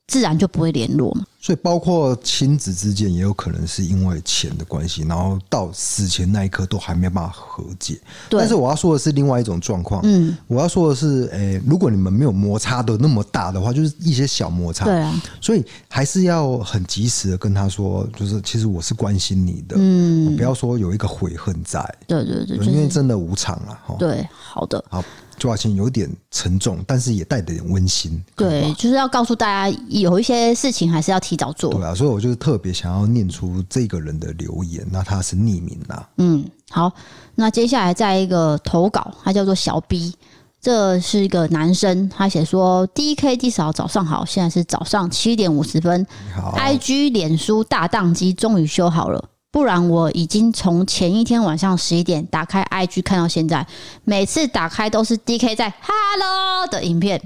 自然就不会联络嘛。所以，包括亲子之间也有可能是因为钱的关系，然后到死前那一刻都还没办法和解。对。但是我要说的是另外一种状况。嗯。我要说的是，诶、欸，如果你们没有摩擦的那么大的话，就是一些小摩擦。对啊。所以还是要很及时的跟他说，就是其实我是关心你的。嗯。不要说有一个悔恨在。对对对。因为真的无常啊。对，好的。好。就好像有点沉重，但是也带着点温馨。对，就是要告诉大家，有一些事情还是要提早做。对啊，所以我就是特别想要念出这个人的留言，那他是匿名啦。嗯，好，那接下来再一个投稿，他叫做小 B，这是一个男生，他写说：“DK D 嫂早上好，现在是早上七点五十分。好，IG 脸书大宕机终于修好了。”不然我已经从前一天晚上十一点打开 IG 看到现在，每次打开都是 DK 在 Hello 的影片。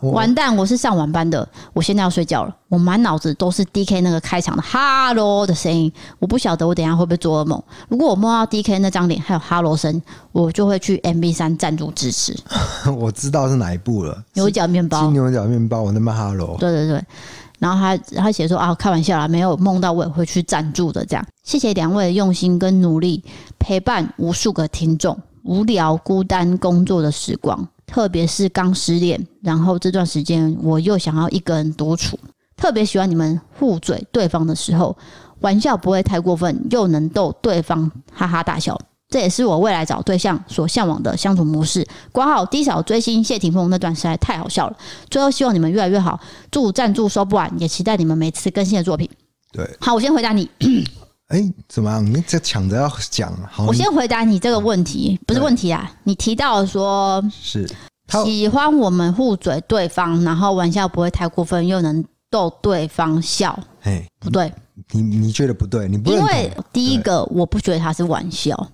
完蛋，我是上晚班的，我现在要睡觉了。我满脑子都是 DK 那个开场的 Hello 的声音，我不晓得我等一下会不会做噩梦。如果我梦到 DK 那张脸还有 Hello 声，我就会去 M B 三赞助支持。我知道是哪一部了，牛角面包，牛角面包，我那么 Hello。对对对。然后他他写说啊，开玩笑啦，没有梦到我也会去赞助的。这样，谢谢两位的用心跟努力，陪伴无数个听众无聊孤单工作的时光，特别是刚失恋，然后这段时间我又想要一个人独处，特别喜欢你们互嘴对方的时候，玩笑不会太过分，又能逗对方哈哈大笑。这也是我未来找对象所向往的相处模式。挂号 D 嫂追星谢霆锋那段实在太好笑了。最后希望你们越来越好，祝赞助收不完，也期待你们每次更新的作品。对，好，我先回答你。哎、欸，怎么样？你这抢着要讲？好，我先回答你这个问题，不是问题啊。你提到说是喜欢我们互嘴对方，然后玩笑不会太过分，又能逗对方笑。哎，不对，你你觉得不对？你不因为第一个，我不觉得他是玩笑。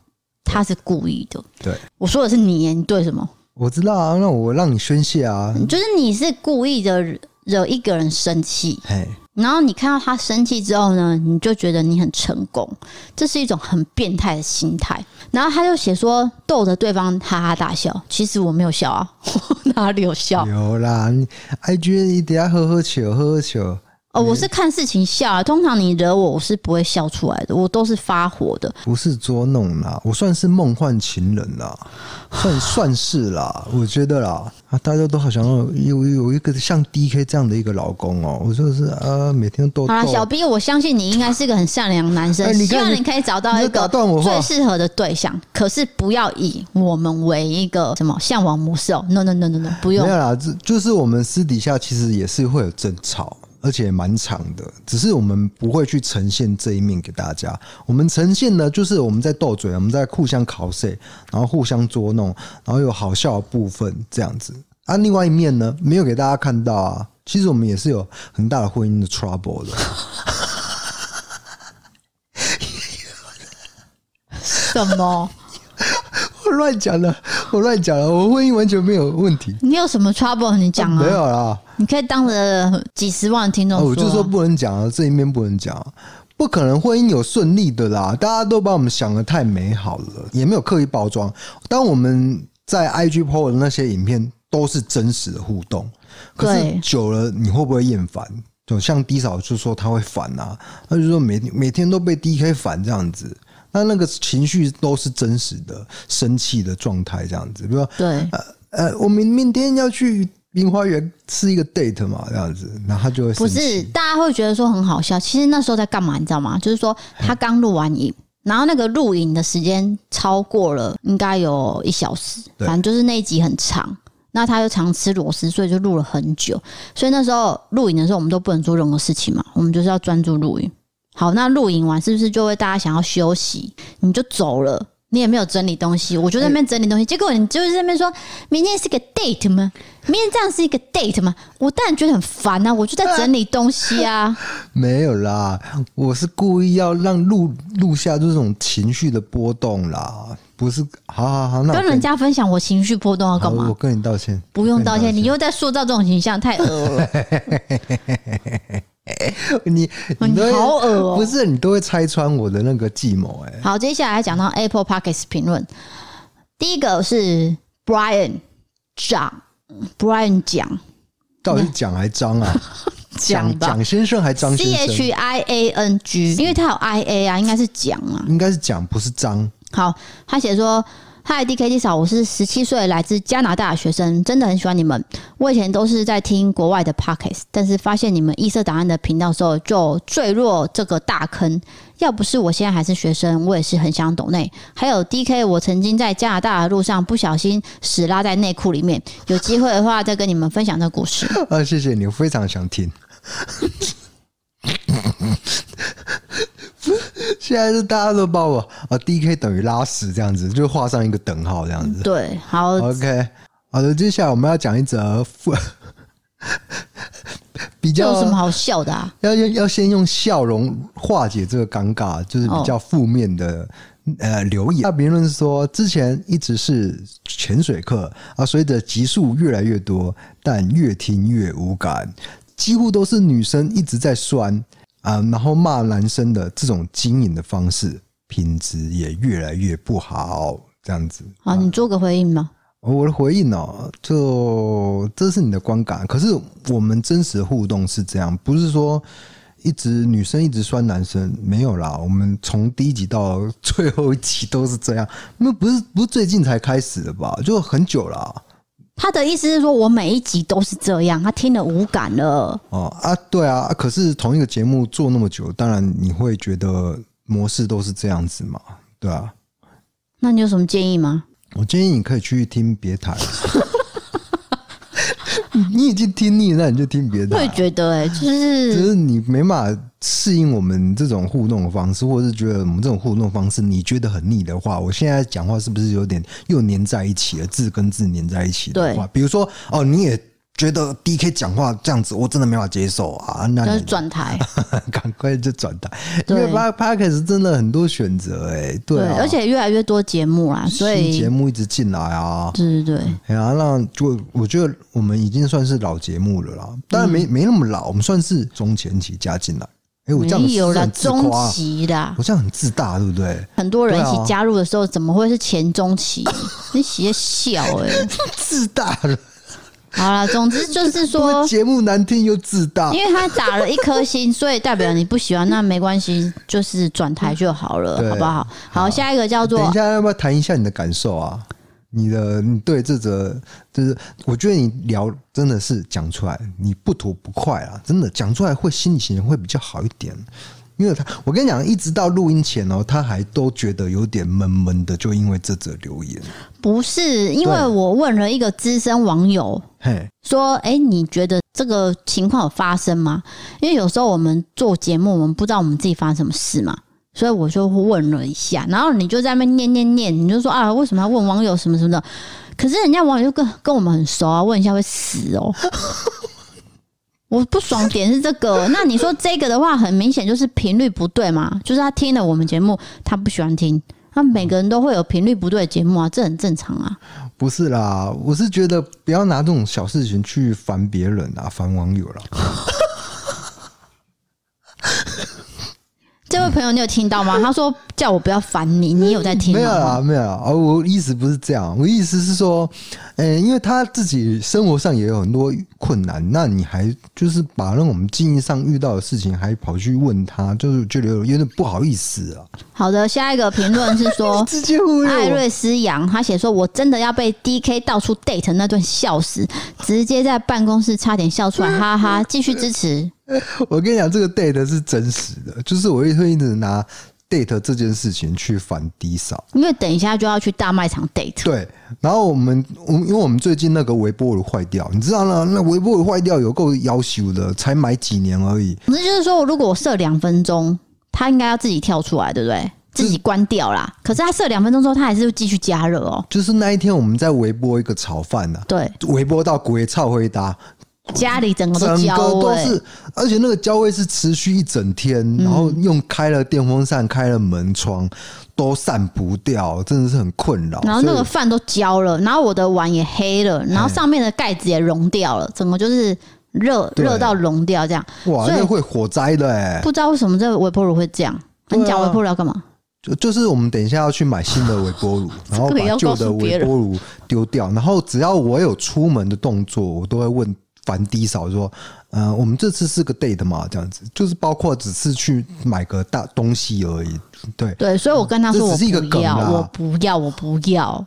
他是故意的，对，我说的是你，你对什么？我知道啊，那我让你宣泄啊，就是你是故意的惹一个人生气，嘿，然后你看到他生气之后呢，你就觉得你很成功，这是一种很变态的心态。然后他就写说逗着对方哈哈大笑，其实我没有笑啊，哪里有笑？有啦，你 IG 一定要呵呵笑，呵呵笑。哦，我是看事情笑啊。通常你惹我，我是不会笑出来的，我都是发火的。不是捉弄啦，我算是梦幻情人啦，算 算是啦，我觉得啦，啊，大家都好想要有有一个像 DK 这样的一个老公哦。我就是啊，每天都啊，小 B，我相信你应该是个很善良的男生，希望你可以找到一个最适合的对象。可是不要以我们为一个什么向往模式哦。No No No No No，不用。没有啦，这就是我们私底下其实也是会有争吵。而且蛮长的，只是我们不会去呈现这一面给大家。我们呈现的就是我们在斗嘴，我们在互相考试，然后互相捉弄，然后有好笑的部分这样子。啊，另外一面呢，没有给大家看到啊。其实我们也是有很大的婚姻的 trouble 的。什么？我乱讲了，我乱讲了，我婚姻完全没有问题。你有什么 trouble？你讲啊？没有啦。你可以当着几十万听众我就说不能讲啊，这一面不能讲，不可能婚姻有顺利的啦。大家都把我们想的太美好了，也没有刻意包装。当我们在 IG PO 的那些影片都是真实的互动，可是久了你会不会厌烦？就像低嫂就说他会烦啊，他就说每每天都被 DK 烦这样子，那那个情绪都是真实的，生气的状态这样子。比如说，对，呃呃，我明明天要去。樱花园吃一个 date 嘛，这样子，然后他就会不是大家会觉得说很好笑。其实那时候在干嘛，你知道吗？就是说他刚录完影，然后那个录影的时间超过了，应该有一小时，反正就是那一集很长。那他又常吃螺丝，所以就录了很久。所以那时候录影的时候，我们都不能做任何事情嘛，我们就是要专注录影。好，那露营完是不是就会大家想要休息，你就走了？你也没有整理东西，我就在那边整理东西，结果你就是在那边说，明天是个 date 吗？明天这样是一个 date 吗？我当然觉得很烦啊！我就在整理东西啊。没有啦，我是故意要让录录下这种情绪的波动啦，不是？好好好，那跟人家分享我情绪波动要干嘛？我跟你道歉，不用道歉，道歉你又在塑造这种形象，太恶了。你你好恶哦！不是你都会拆穿我的那个计谋哎。好，接下来讲到 Apple Podcast 评论，第一个是 Brian 讲，Brian 讲，到底是讲还张啊？讲蒋先生还张先生？C H I A N G，因为他有 I A 啊，应该是讲啊，应该是讲，不是张。好，他写说。嗨，DKD 嫂，我是十七岁来自加拿大的学生，真的很喜欢你们。我以前都是在听国外的 Podcast，但是发现你们异色档案的频道的时候，就坠落这个大坑。要不是我现在还是学生，我也是很想懂内。还有 DK，我曾经在加拿大的路上不小心屎拉在内裤里面，有机会的话再跟你们分享这个故事。啊，谢谢你，我非常想听。现在是大家都把我啊，D K 等于拉屎这样子，就画上一个等号这样子。对，好，OK，好的，接下来我们要讲一则 比较有什么好笑的啊？要要要先用笑容化解这个尴尬，就是比较负面的、哦、呃留言。他评论是说，之前一直是潜水课啊，随着集数越来越多，但越听越无感，几乎都是女生一直在酸。啊，然后骂男生的这种经营的方式，品质也越来越不好，这样子。好，你做个回应吗？我的回应哦，就这是你的观感。可是我们真实的互动是这样，不是说一直女生一直酸男生，没有啦。我们从第一集到最后一集都是这样，那不是不是最近才开始的吧？就很久了。他的意思是说，我每一集都是这样，他听了无感了。哦啊，对啊，可是同一个节目做那么久，当然你会觉得模式都是这样子嘛，对啊。那你有什么建议吗？我建议你可以去听别台。你已经听腻了，那你就听别的。会觉得哎、欸，就是就是你没办法适应我们这种互动的方式，或者是觉得我们这种互动方式你觉得很腻的话，我现在讲话是不是有点又粘在一起了？字跟字粘在一起的话，比如说哦，你也。觉得 DK 讲话这样子，我真的没法接受啊！那就是转台，赶快就转台，因为 Podcast 真的很多选择哎，对，而且越来越多节目啊，所以新节目一直进来啊，对对对，哎呀，那就我觉得我们已经算是老节目了啦，当然没没那么老，我们算是中前期加进来。哎，我这样有了中期的，我这样很自大，对不对？很多人一起加入的时候，怎么会是前中期？你写笑哎，自大了。好了，总之就是说节目难听又自大，因为他打了一颗星，所以代表你不喜欢，那没关系，就是转台就好了，好不好？好，下一个叫做，等一下要不要谈一下你的感受啊？你的你对这则就是，我觉得你聊真的是讲出来，你不吐不快啊，真的讲出来会心情会比较好一点。因因为他，我跟你讲，一直到录音前哦，他还都觉得有点闷闷的，就因为这则留言。不是，因为我问了一个资深网友，嘿，说，哎，你觉得这个情况有发生吗？因为有时候我们做节目，我们不知道我们自己发生什么事嘛，所以我就问了一下，然后你就在那边念念念，你就说啊，为什么要问网友什么什么的？可是人家网友就跟跟我们很熟啊，问一下会死哦。我不爽点是这个，那你说这个的话，很明显就是频率不对嘛，就是他听了我们节目，他不喜欢听。那每个人都会有频率不对的节目啊，这很正常啊。不是啦，我是觉得不要拿这种小事情去烦别人啊，烦网友啦。这位朋友，你有听到吗？他说叫我不要烦你，你有在听吗？没有啊，没有啦。我意思不是这样，我意思是说，嗯，因为他自己生活上也有很多困难，那你还就是把那种经营上遇到的事情还跑去问他，就是觉得有点不好意思啊。好的，下一个评论是说，艾瑞斯杨他写说，我真的要被 DK 到处 date 那段笑死，直接在办公室差点笑出来，哈哈，继续支持。我跟你讲，这个 date 是真实的，就是我会会一直拿 date 这件事情去反低嫂，因为等一下就要去大卖场 date。对，然后我们我因为我们最近那个微波炉坏掉，你知道吗？那微波炉坏掉有够要求的，才买几年而已。那就是说，如果我设两分钟，它应该要自己跳出来，对不对？自己关掉啦。可是它设两分钟之后，它还是会继续加热哦。就是那一天我们在微波一个炒饭呢，对，微波到鬼超回答。家里整个都焦味，都是，而且那个焦味是持续一整天，然后用开了电风扇、开了门窗都散不掉，真的是很困扰。然后那个饭都焦了，然后我的碗也黑了，然后上面的盖子也融掉了，整个就是热热到融掉这样。哇，那会火灾的哎！不知道为什么这个微波炉会这样？你讲微波炉要干嘛？就就是我们等一下要去买新的微波炉，然后把旧的微波炉丢掉，然后只要我有出门的动作，我都会问。烦低嫂说：“嗯、呃，我们这次是个 date 嘛，这样子就是包括只是去买个大东西而已。对对，所以我跟他说，我是一个梗啊，我不要，我不要，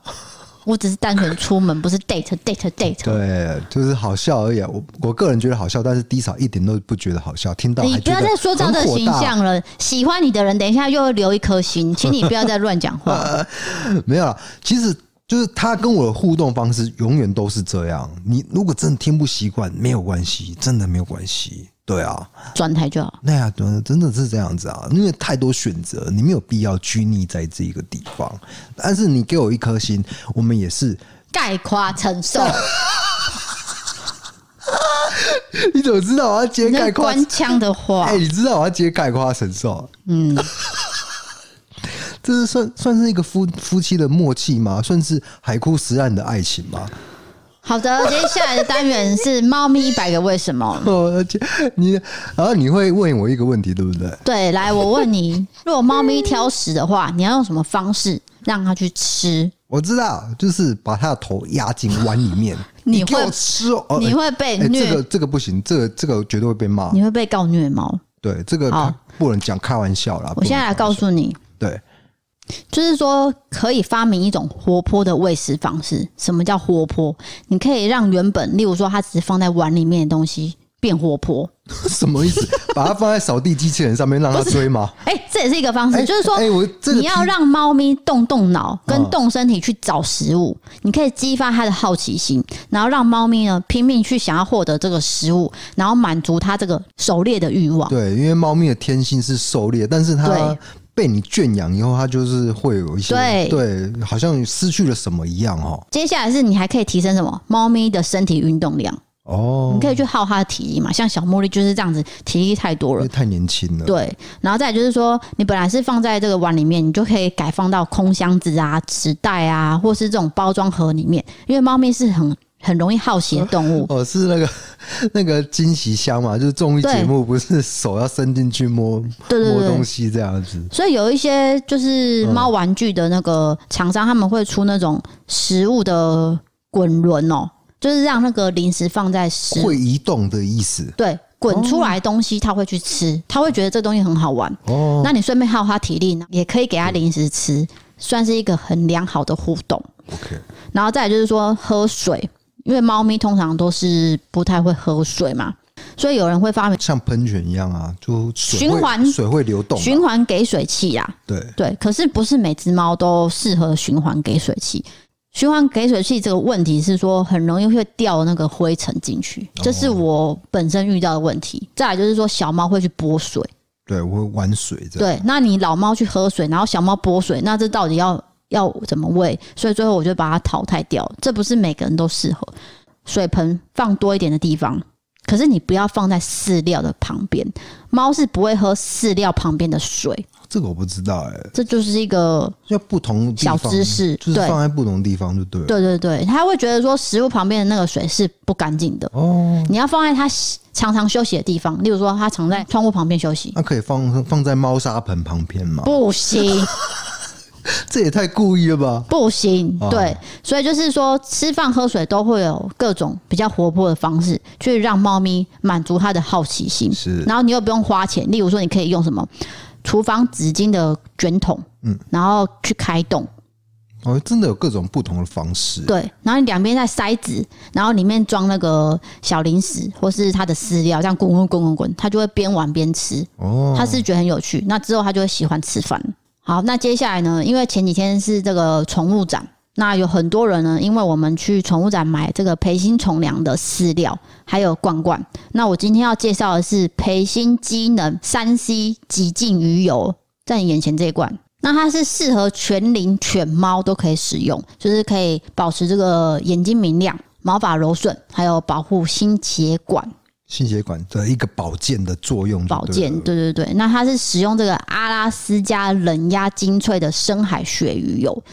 我只是单纯出门，不是 date date date。对，就是好笑而已。我我个人觉得好笑，但是低嫂一点都不觉得好笑。听到你不要再说这样的形象了。喜欢你的人，等一下又会留一颗心，请你不要再乱讲话。没有了，其实。”就是他跟我的互动方式永远都是这样。你如果真的听不习惯，没有关系，真的没有关系。对啊，转台就好。那呀，真真的是这样子啊，因为太多选择，你没有必要拘泥在这个地方。但是你给我一颗心，我们也是概括承受。你怎么知道我要接概括官腔的话？哎，你知道我要接概括承受？嗯。这是算算是一个夫夫妻的默契吗？算是海枯石烂的爱情吗？好的，接下来的单元是 猫咪一百个为什么。你然后你会问我一个问题，对不对？对，来，我问你，如果猫咪挑食的话，你要用什么方式让它去吃？我知道，就是把它的头压进碗里面。你会你吃哦？你会被虐？这个这个不行，这个这个绝对会被骂。你会被告虐猫？对，这个不能讲开玩笑啦。我现在来告诉你，对。就是说，可以发明一种活泼的喂食方式。什么叫活泼？你可以让原本，例如说，它只是放在碗里面的东西变活泼。什么意思？把它放在扫地机器人上面让它追吗？哎、欸，这也是一个方式。欸、就是说，欸、你要让猫咪动动脑，跟动身体去找食物。嗯、你可以激发它的好奇心，然后让猫咪呢拼命去想要获得这个食物，然后满足它这个狩猎的欲望。对，因为猫咪的天性是狩猎，但是它。被你圈养以后，它就是会有一些对对，好像失去了什么一样哦。接下来是你还可以提升什么？猫咪的身体运动量哦，你可以去耗它的体力嘛。像小茉莉就是这样子，体力太多了，太年轻了。对，然后再就是说，你本来是放在这个碗里面，你就可以改放到空箱子啊、纸袋啊，或是这种包装盒里面，因为猫咪是很。很容易好奇的动物哦，是那个 那个惊喜箱嘛，就是综艺节目不是手要伸进去摸摸东西这样子。所以有一些就是猫玩具的那个厂商，他们会出那种食物的滚轮哦，就是让那个零食放在食会移动的意思。对，滚出来东西他会去吃，他会觉得这东西很好玩哦。那你顺便耗他体力呢，也可以给他零食吃，算是一个很良好的互动。OK，然后再来就是说喝水。因为猫咪通常都是不太会喝水嘛，所以有人会发明像喷泉一样啊，就循环水会流动，循环给水器啊。对对，可是不是每只猫都适合循环给水器。循环给水器这个问题是说很容易会掉那个灰尘进去，这是我本身遇到的问题。再来就是说小猫会去拨水，对，我会玩水。对，那你老猫去喝水，然后小猫拨水，那这到底要要怎么喂？所以最后我就把它淘汰掉。这不是每个人都适合。水盆放多一点的地方，可是你不要放在饲料的旁边，猫是不会喝饲料旁边的水。这个我不知道哎、欸，这就是一个要不同小知识，就是放在不同地方就对了。对对对，他会觉得说食物旁边的那个水是不干净的哦。你要放在它常常休息的地方，例如说它常在窗户旁边休息，那可以放放在猫砂盆旁边吗？不行，这也太故意了吧？不行，对，所以就是说吃饭喝水都会有各种比较活泼的方式，去让猫咪满足它的好奇心。是，然后你又不用花钱，例如说你可以用什么？厨房纸巾的卷筒，嗯，然后去开动，哦，真的有各种不同的方式，对。然后你两边在塞纸，然后里面装那个小零食或是它的饲料，这样滚滚滚滚滚，它就会边玩边吃。哦，它是觉得很有趣。那之后它就会喜欢吃饭。好，那接下来呢？因为前几天是这个宠物展。那有很多人呢，因为我们去宠物展买这个培新宠粮的饲料，还有罐罐。那我今天要介绍的是培新机能三 C 极净鱼油，在你眼前这一罐。那它是适合全龄犬猫都可以使用，就是可以保持这个眼睛明亮、毛发柔顺，还有保护心血管、心血管的一个保健的作用。保健，对对对。那它是使用这个阿拉斯加冷压精粹的深海鳕鱼油。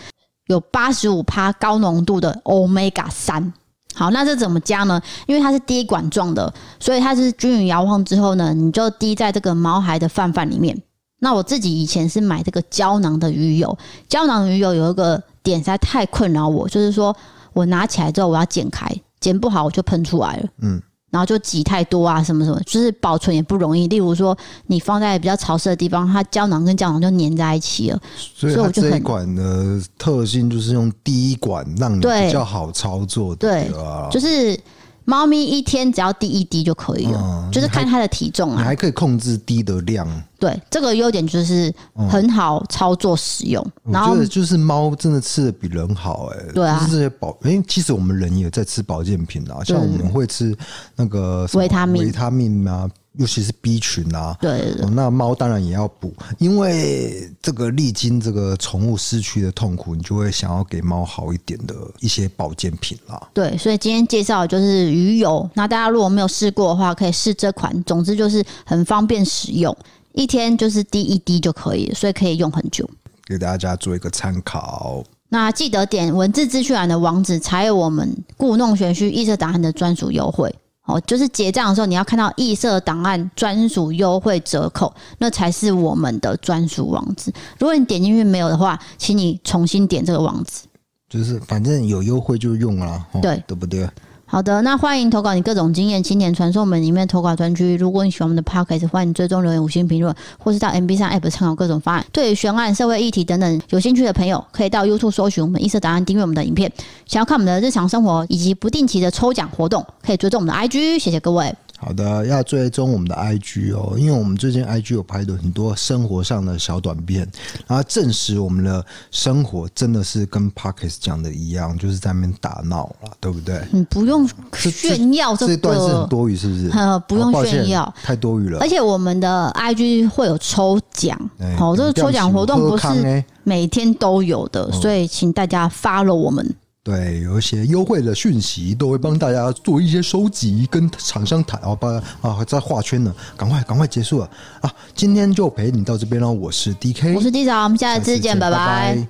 有八十五趴高浓度的 Omega 三，好，那这怎么加呢？因为它是滴管状的，所以它是均匀摇晃之后呢，你就滴在这个毛孩的饭饭里面。那我自己以前是买这个胶囊的鱼油，胶囊鱼油有一个点实在太困扰我，就是说我拿起来之后我要剪开，剪不好我就喷出来了。嗯。然后就挤太多啊，什么什么，就是保存也不容易。例如说，你放在比较潮湿的地方，它胶囊跟胶囊就粘在一起了。所以我这一管的特性就是用滴管，让你比较好操作。对，就是。猫咪一天只要滴一滴就可以了，嗯、就是看它的体重啊。你还可以控制滴的量。对，这个优点就是很好操作使用。嗯、然后就是猫真的吃的比人好哎、欸。对啊。就是这些保，因为其实我们人也在吃保健品啊，像我们会吃那个维他命、维他命啊。尤其是 B 群啊，对，那猫当然也要补，因为这个历经这个宠物失去的痛苦，你就会想要给猫好一点的一些保健品啦。对，所以今天介绍的就是鱼油，那大家如果没有试过的话，可以试这款。总之就是很方便使用，一天就是滴一滴就可以，所以可以用很久。给大家做一个参考。那记得点文字资讯栏的网址，才有我们故弄玄虚预测答案的专属优惠。哦，就是结账的时候，你要看到易色档案专属优惠折扣，那才是我们的专属网址。如果你点进去没有的话，请你重新点这个网址。就是反正有优惠就用了，对，对不对？好的，那欢迎投稿你各种经验，青年传送门里面投稿专区。如果你喜欢我们的 Podcast，欢迎追踪留言、五星评论，或是到 MB 上 App 参考各种方案。对于悬案、社会议题等等有兴趣的朋友，可以到 YouTube 搜寻我们异色档案，订阅我们的影片。想要看我们的日常生活以及不定期的抽奖活动，可以追踪我们的 IG。谢谢各位。好的，要追踪我们的 IG 哦，因为我们最近 IG 有拍的很多生活上的小短片，然后证实我们的生活真的是跟 Podcast 讲的一样，就是在那边打闹了，对不对？你不用炫耀这个，这段是很多余，是不是？呃，不用炫耀，太多余了。而且我们的 IG 会有抽奖，好，这个抽奖活动不是每天都有的，所以请大家 follow 我们。对有一些优惠的讯息都会帮大家做一些收集跟厂商谈哦不啊在画圈呢赶快赶快结束了。啊今天就陪你到这边了我是 dk 我是 D 长我们下次见拜拜。